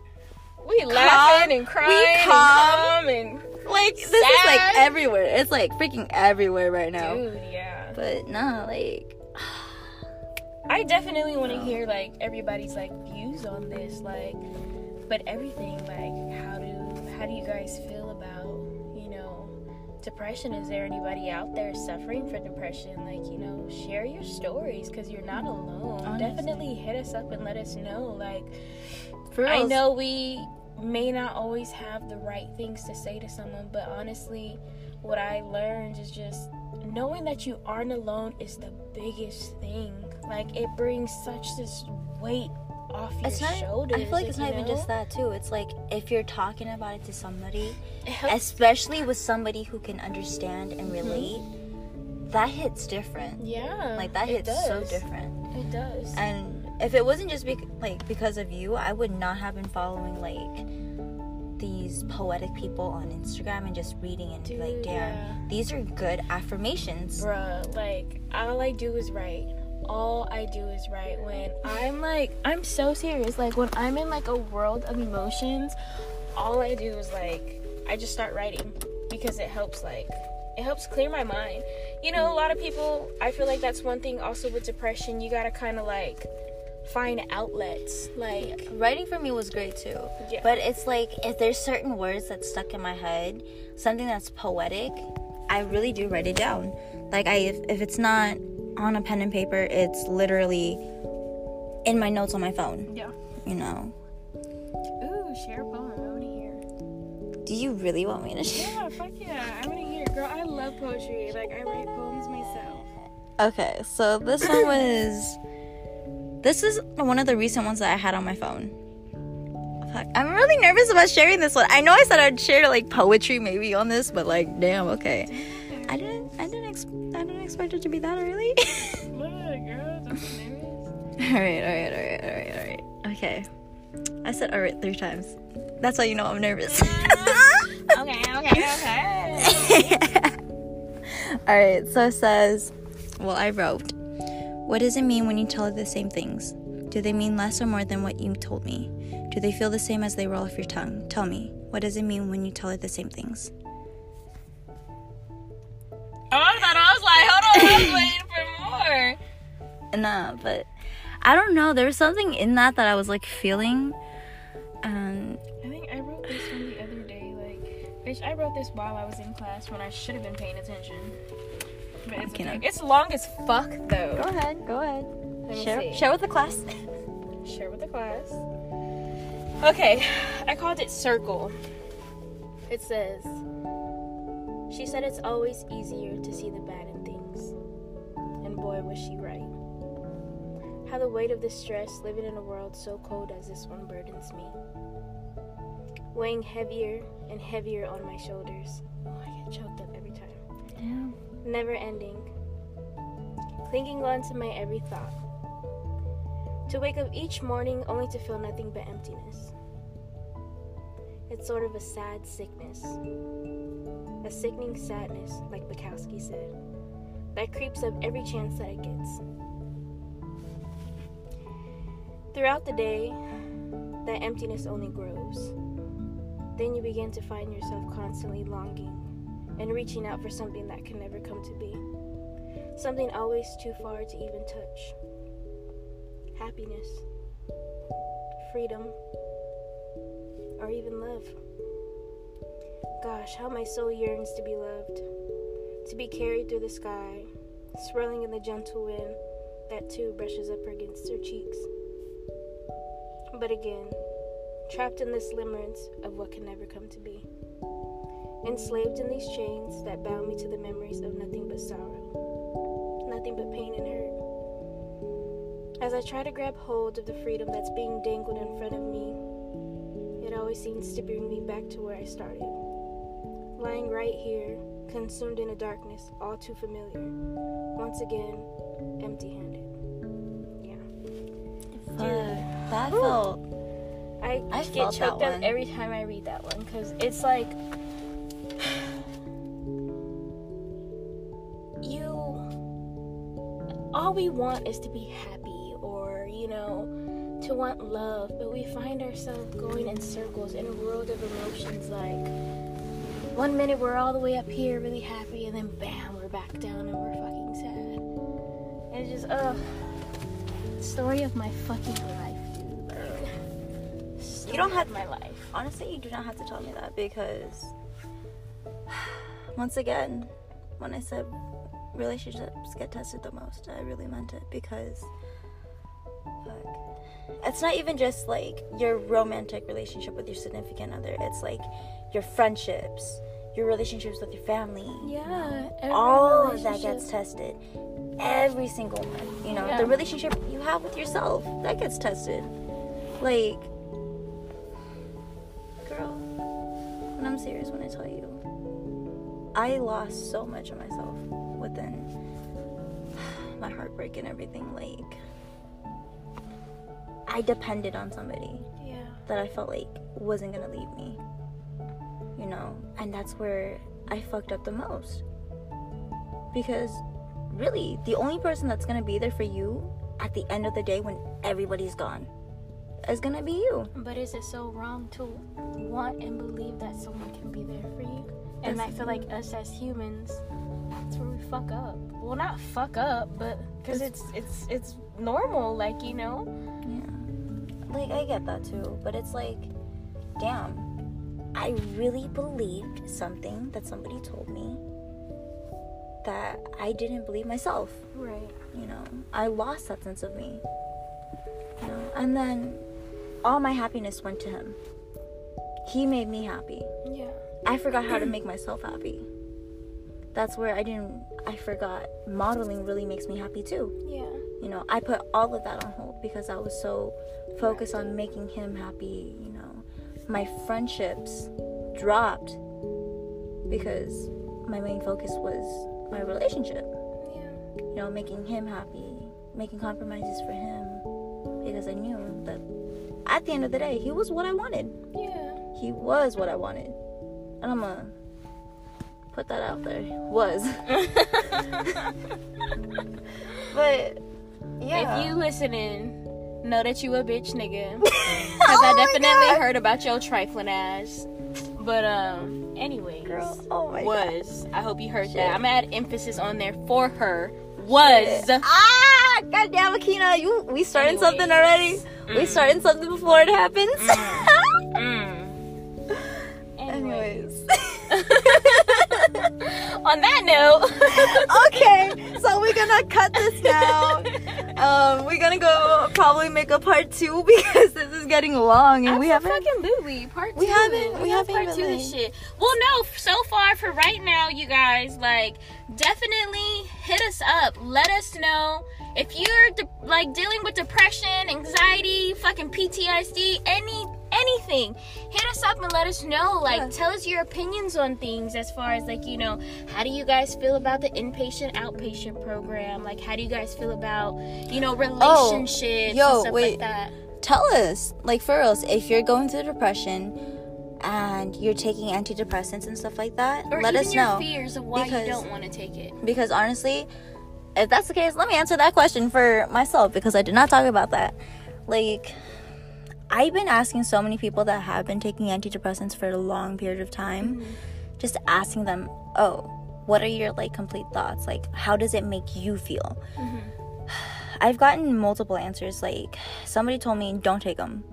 We laughing and
we
crying and
calm.
calm and
Like this is like everywhere. It's like freaking everywhere right now.
dude, yeah.
But nah, like
I definitely want to hear like everybody's like views on this, like, but everything like how do how do you guys feel about, you know, depression? Is there anybody out there suffering from depression? Like, you know, share your stories because you're not alone.
Honestly.
Definitely hit us up and let us know. Like,
For
I know we may not always have the right things to say to someone, but honestly, what I learned is just knowing that you aren't alone is the biggest thing. Like, it brings such this weight off your
It's not.
shoulders.
I feel like it's not even just that too. It's like if you're talking about it to somebody,
It
especially with somebody who can understand and mm-hmm. relate, that hits different.
Yeah.
Like that
it
hits so different.
It does.
And if it wasn't just bec like because of you, I would not have been following like these poetic people on Instagram and just reading and be like, damn,
yeah.
these are good affirmations.
Bruh, like all I do is write. All I do is write. When I'm like, I'm so serious. Like when I'm in like a world of emotions, all I do is like, I just start writing because it helps. Like, it helps clear my mind. You know, a lot of people. I feel like that's one thing. Also with depression, you gotta kind of like find outlets. Like,
Writing for me was great too.
Yeah.
But it's like if there's certain words that stuck in my head, something that's poetic, I really do write it down. Like I if, if it's not on a pen and paper, it's literally in my notes on my phone,
yeah.
you know.
Ooh, share a poem. I wanna hear.
Do you really want me to share?
Yeah, fuck yeah. I wanna hear. Girl, I love poetry. Like I write poems myself.
Okay, so this one was. This is one of the recent ones that I had on my phone. Fuck, I'm really nervous about sharing this one. I know I said I'd share like poetry maybe on this, but like, damn, okay. I didn't, I didn't, ex- I didn't expect it to be that early.
Look, girl, don't be nervous.
all right, all right, all right, all right, all right. Okay, I said all right three times. That's why you know I'm nervous.
okay, okay, okay.
All right, so it says, well, I wrote, What does it mean when you tell it the same things? Do they mean less or more than what you told me? Do they feel the same as they roll off your tongue? Tell me, what does it mean when you tell her the same things?
Oh, I thought I was like, hold on, I was waiting for more.
Nah, but I don't know. There was something in that that I was like feeling. Um,
I think I wrote this one the other day. Like, bitch, I wrote this while I was in class when I should have been paying attention. It's
Okay.
It's long as fuck though.
Go ahead,
go ahead.
Share,
see.
share with the class.
Share with the class. Okay, I called it Circle. It says, She said it's always easier to see the bad in things. And boy, was she right. How the weight of this stress living in a world so cold as this one burdens me. Weighing heavier and heavier on my shoulders. Oh, I get choked up every time
Yeah.
Never ending, clinging on to my every thought. To wake up each morning only to feel nothing but emptiness. It's sort of a sad sickness, a sickening sadness, like Bukowski said, that creeps up every chance that it gets. Throughout the day, that emptiness only grows. Then you begin to find yourself constantly longing and reaching out for something that can never come to be. Something always too far to even touch. Happiness, freedom, or even love. Gosh, how my soul yearns to be loved, to be carried through the sky, swirling in the gentle wind that too brushes up against her cheeks. But again, trapped in this limerence of what can never come to be enslaved in these chains that bound me to the memories of nothing but sorrow, nothing but pain and hurt. As I try to grab hold of the freedom that's being dangled in front of me, it always seems to bring me back to where I started. Lying right here, consumed in a darkness all too familiar, once again, empty handed. Yeah.
Fuck, that
Whew.
felt.
I,
I
get
felt that
choked up every time I read that one because it's like All we want is to be happy or, you know, to want love, but we find ourselves going in circles in a world of emotions like one minute we're all the way up here really happy and then bam, we're back down and we're fucking sad. And It's just, ugh. Story of my fucking life, dude. Like,
You don't have-
my life.
honestly, you do not have to tell me that because, once again, when I said relationships get tested the most, I really meant it because, fuck. It's not even just like your romantic relationship with your significant other, it's like your friendships, your relationships with your family.
Yeah, every
all of that gets tested. Every single one. You know,
Yeah.
the relationship you have with yourself, that gets tested. Like, girl, and I'm serious when I tell you, I lost so much of myself within my heartbreak and everything. Like, I depended on somebody
Yeah.
that I felt like wasn't gonna leave me. You know, and that's where I fucked up the most. Because really, the only person that's gonna be there for you at the end of the day when everybody's gone is gonna be you.
But is it so wrong to want and believe that someone can be there for you? And
That's-
I feel like us as humans, that's where we fuck up. Well, not fuck up, but because it's it's it's normal, like you know.
Yeah. Like, I get that too, but it's like, damn, I really believed something that somebody told me that I didn't believe myself.
Right.
you know i lost that sense of me you know and then all my happiness went to him he made me happy
Yeah.
i forgot how to make myself happy that's where i didn't i forgot modeling really makes me happy too
Yeah.
you know i put all of that on hold because i was so focused on making him happy you know my friendships dropped because my main focus was my relationship
Yeah.
you know, making him happy, making compromises for him because I knew that at the end of the day, he was what I wanted.
Yeah.
He was what I wanted. And I'm gonna put that out there. Was. but yeah.
If you listening, know that you a bitch nigga. Cause
Oh
I definitely heard about your trifling ass. But um, anyways,
Girl, oh my
was. I hope you heard
Shit.
that. I'm gonna add emphasis on there for her. Was.
Ah, goddamn, Akina, you we starting something already? We
Mm.
starting something before it happens.
Mm. On that note.
okay, so we're gonna cut this now. Um, we're gonna go probably make a part two because this is getting long and we haven't.
Absolutely. Part two.
We haven't- we
have
haven't
part two this shit. Well, no. So far, for right now, you guys, like, definitely hit us up. Let us know if you're de- like dealing with depression, anxiety, fucking PTSD, any anything. Hit us up and let us know. Like,
Yeah.
tell us your opinions on things as far as like you know, how do you guys feel about the inpatient outpatient program? Like, how do you guys feel about you know oh, relationships
yo,
and stuff
wait.
like that?
Tell us, like for us, if you're going through depression and you're taking antidepressants and stuff like that,
Or
let us
your
know.
fears of why
because-
you don't want to take it.
Because honestly, if that's the case, let me answer that question for myself because I did not talk about that. Like, I've been asking so many people that have been taking antidepressants for a long period of time, mm-hmm. just asking them, oh, what are your like complete thoughts? Like, how does it make you feel? Mm-hmm. I've gotten multiple answers. Like, somebody told me, don't take them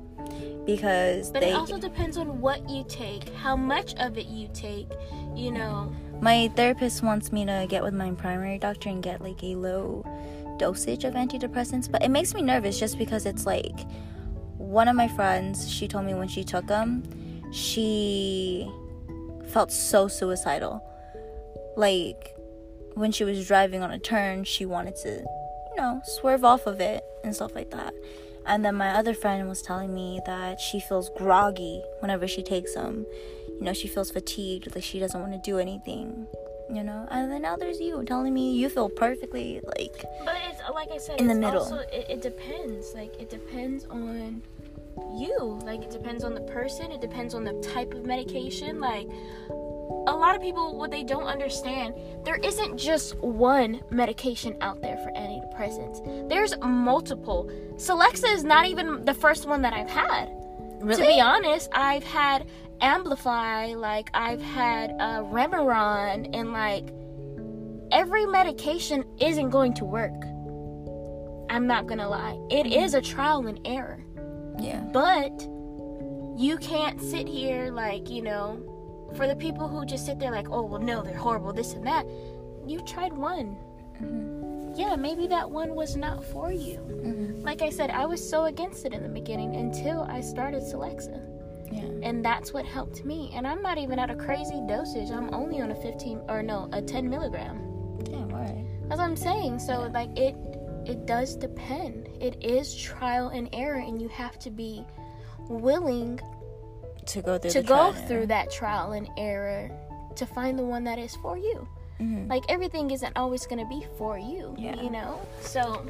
because
But
they.
it also depends on what you take, how much of it you take, you know.
my therapist wants me to get with my primary doctor and get like a low dosage of antidepressants but it makes me nervous just because it's like one of my friends she told me when she took them she felt so suicidal like when she was driving on a turn she wanted to you know swerve off of it and stuff like that and then my other friend was telling me that she feels groggy whenever she takes them you know, she feels fatigued, like she doesn't want to do anything, you know. And then now there's you telling me you feel perfectly like
But it's like I said,
In the middle.
Also, it, it depends. Like it depends on you. Like it depends on the person. It depends on the type of medication. Like a lot of people, what they don't understand, there isn't just one medication out there for antidepressants. There's multiple. Celexa is not even the first one that I've had. To be honest, I've had Abilify, like I've had uh, Remeron, and like every medication isn't going to work. I'm not gonna lie. It is a trial and error.
Yeah.
But you can't sit here like, you know, for the people who just sit there like, oh, well, no, they're horrible, this and that. You tried one.
Mm-hmm.
Yeah, maybe that one was not for you.
Mm-hmm.
Like I said, I was so against it in the beginning until I started Celexa.
Yeah.
And that's what helped me. And I'm not even at a crazy dosage. I'm only on a 15 or no, a 10 milligram.
Damn, alright.
That's what I'm saying. So like it it does depend. It is trial and error and you have to be willing
To go through
to go through that trial and error to find the one that is for you.
Mhm.
Like everything isn't always going to be for you,
Yeah.
you know? So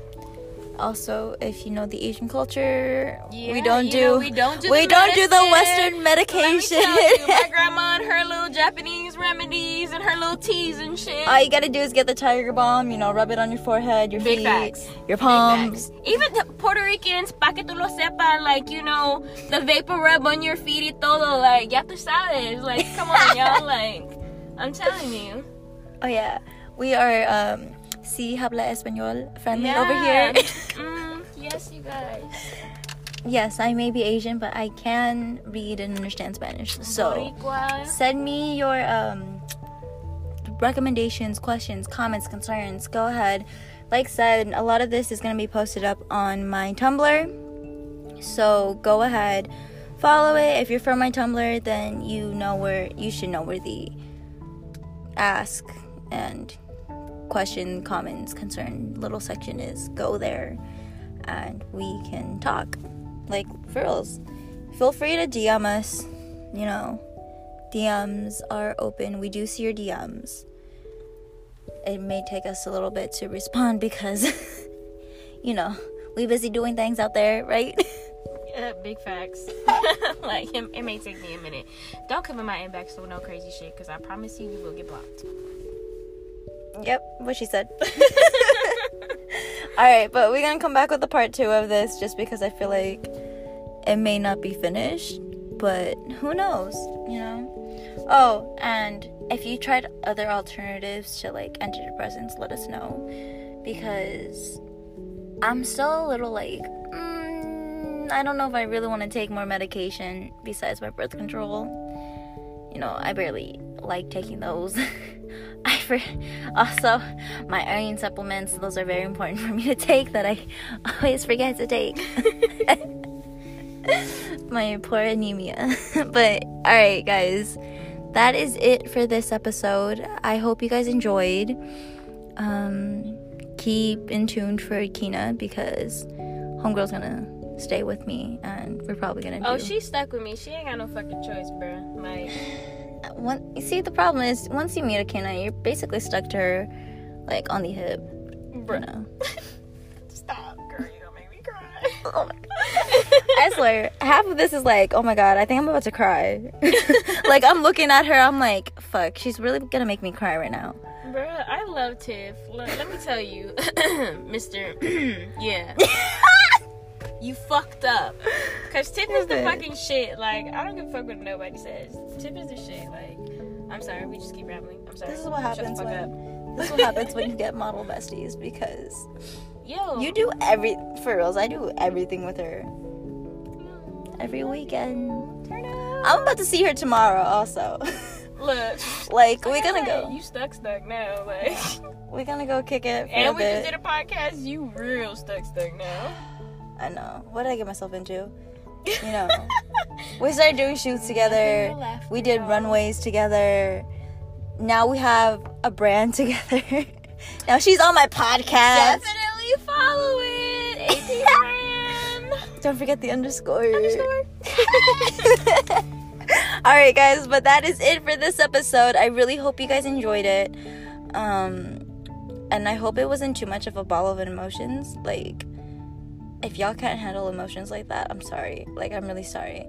Also, if you know the Asian culture,
Yeah,
we don't do
know, we don't do
we
the
don't do the
medicine.
Western medication.
you, my grandma and her little Japanese remedies and her little teas and shit.
All you gotta do is get the tiger balm, you know, rub it on your forehead, your
Big
feet,
facts.
your palms.
Even the Puerto Ricans, pa que tú lo sepas, like, you know, the vapor rub on your feet y todo, like, ya tú sabes. Like, come on, y'all. Like, I'm telling you.
Oh yeah, we are um, si habla español friendly
Yeah.
over here.
mm, yes, you guys.
yes, I may be Asian, but I can read and understand Spanish. So send me your um, recommendations, questions, comments, concerns. Go ahead. Like said, a lot of this is gonna be posted up on my Tumblr. So go ahead, follow it. If you're from my Tumblr, then you know where you should know where the ask and question, comments, concern little section is. Go there, and we can talk. Like for reals. Feel free to DM us. You know, DMs are open. We do see your DMs. It may take us a little bit to respond because, you know, we busy doing things out there, right?
Yeah, big facts. like, it, it may take me a minute. Don't come in my inbox with no crazy shit, because I promise you, you will get blocked.
Yep, what she said. All right, but we're gonna come back with the part two of this just because I feel like it may not be finished, but who knows, you know? Oh, and if you tried other alternatives to like antidepressants, let us know because I'm still a little like, mm, I don't know if I really want to take more medication besides my birth control. You know, I barely like taking those. For also my iron supplements. Those are very important for me to take that I always forget to take. my poor anemia. but all right, guys, that is it for this episode. I hope you guys enjoyed. Um, keep in tune for Kina because homegirl's gonna stay with me, and we're probably gonna.
Oh,
do-
she stuck with me. She ain't got no fucking choice, bruh. Like,
One, you see, the problem is once you meet Akina, you're basically stuck to her, like on the hip. You know.
Stop, girl. You gonna make me cry.
Oh my god. I swear, half of this is like, oh my god, I think I'm about to cry. like I'm looking at her, I'm like, fuck, she's really gonna make me cry right now.
Bruh, I love Tiff. Look, let me tell you, Mister. yeah. You fucked up. Cause Tiff is the fucking shit. Like, I don't give a fuck what nobody says. Tiff is the shit. Like, I'm sorry, we just keep rambling. I'm sorry.
This is what happens when
up.
this is what happens when you get model besties because
Yo.
you do every for reals. I do everything with her every weekend.
Turn up.
I'm about to see her tomorrow also.
Look.
like we're gonna go.
You stuck, stuck now. Like,
We're gonna go kick it
and we
bit.
just did a podcast. You real stuck, stuck now.
I know. What did I get myself into? You know. we started doing shoots together.
Laughing,
We did
y'all.
runways together. Now we have a brand together. now she's on my podcast.
Definitely follow it.
Don't forget the underscore.
Underscore.
All right, guys, but that is it for this episode. I really hope you guys enjoyed it. Um and I hope it wasn't too much of a ball of emotions. Like if y'all can't handle emotions like that, I'm sorry. Like I'm really sorry.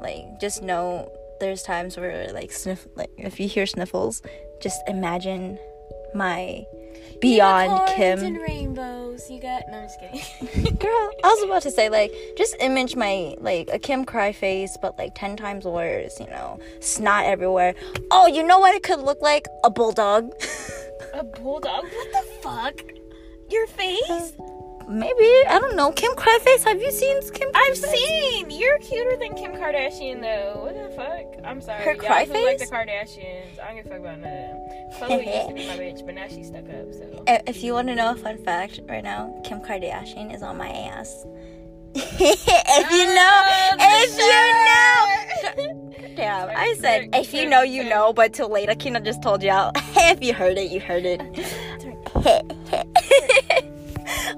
Like just know there's times where like sniff like if you hear sniffles, just imagine my beyond Kim.
and rainbows. You got. No, I'm just kidding.
Girl, I was about to say like just image my like a Kim cry face, but like ten times worse. You know, snot everywhere. Oh, you know what it could look like? A bulldog.
A bulldog? What the fuck? Your face?
Uh, maybe I don't know. Kim Cryface. Have you seen Kim?
I've seen. You're cuter than Kim Kardashian, though. What the fuck? I'm sorry.
Her
Y'all look like the? Kardashians. I don't give a fuck about none. Khloe used to be my bitch, but now she's stuck up. So.
If you want to know a fun fact right now, Kim Kardashian is on my ass. if you know, if you know. Damn, I said if you know, you know, but too late. Akina just told y'all. if you heard it, you heard it.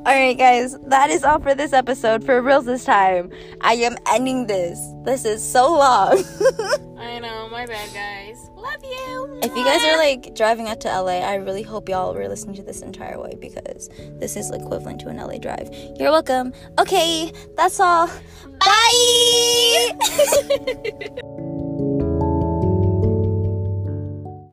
Alright, guys, that is all for this episode for reals this time. I am ending this. This is so long.
I know, my bad, guys. Love you.
if you guys are like driving out to LA, I really hope y'all were listening to this entire way because this is equivalent to an LA drive. You're welcome. Okay, that's all. Bye.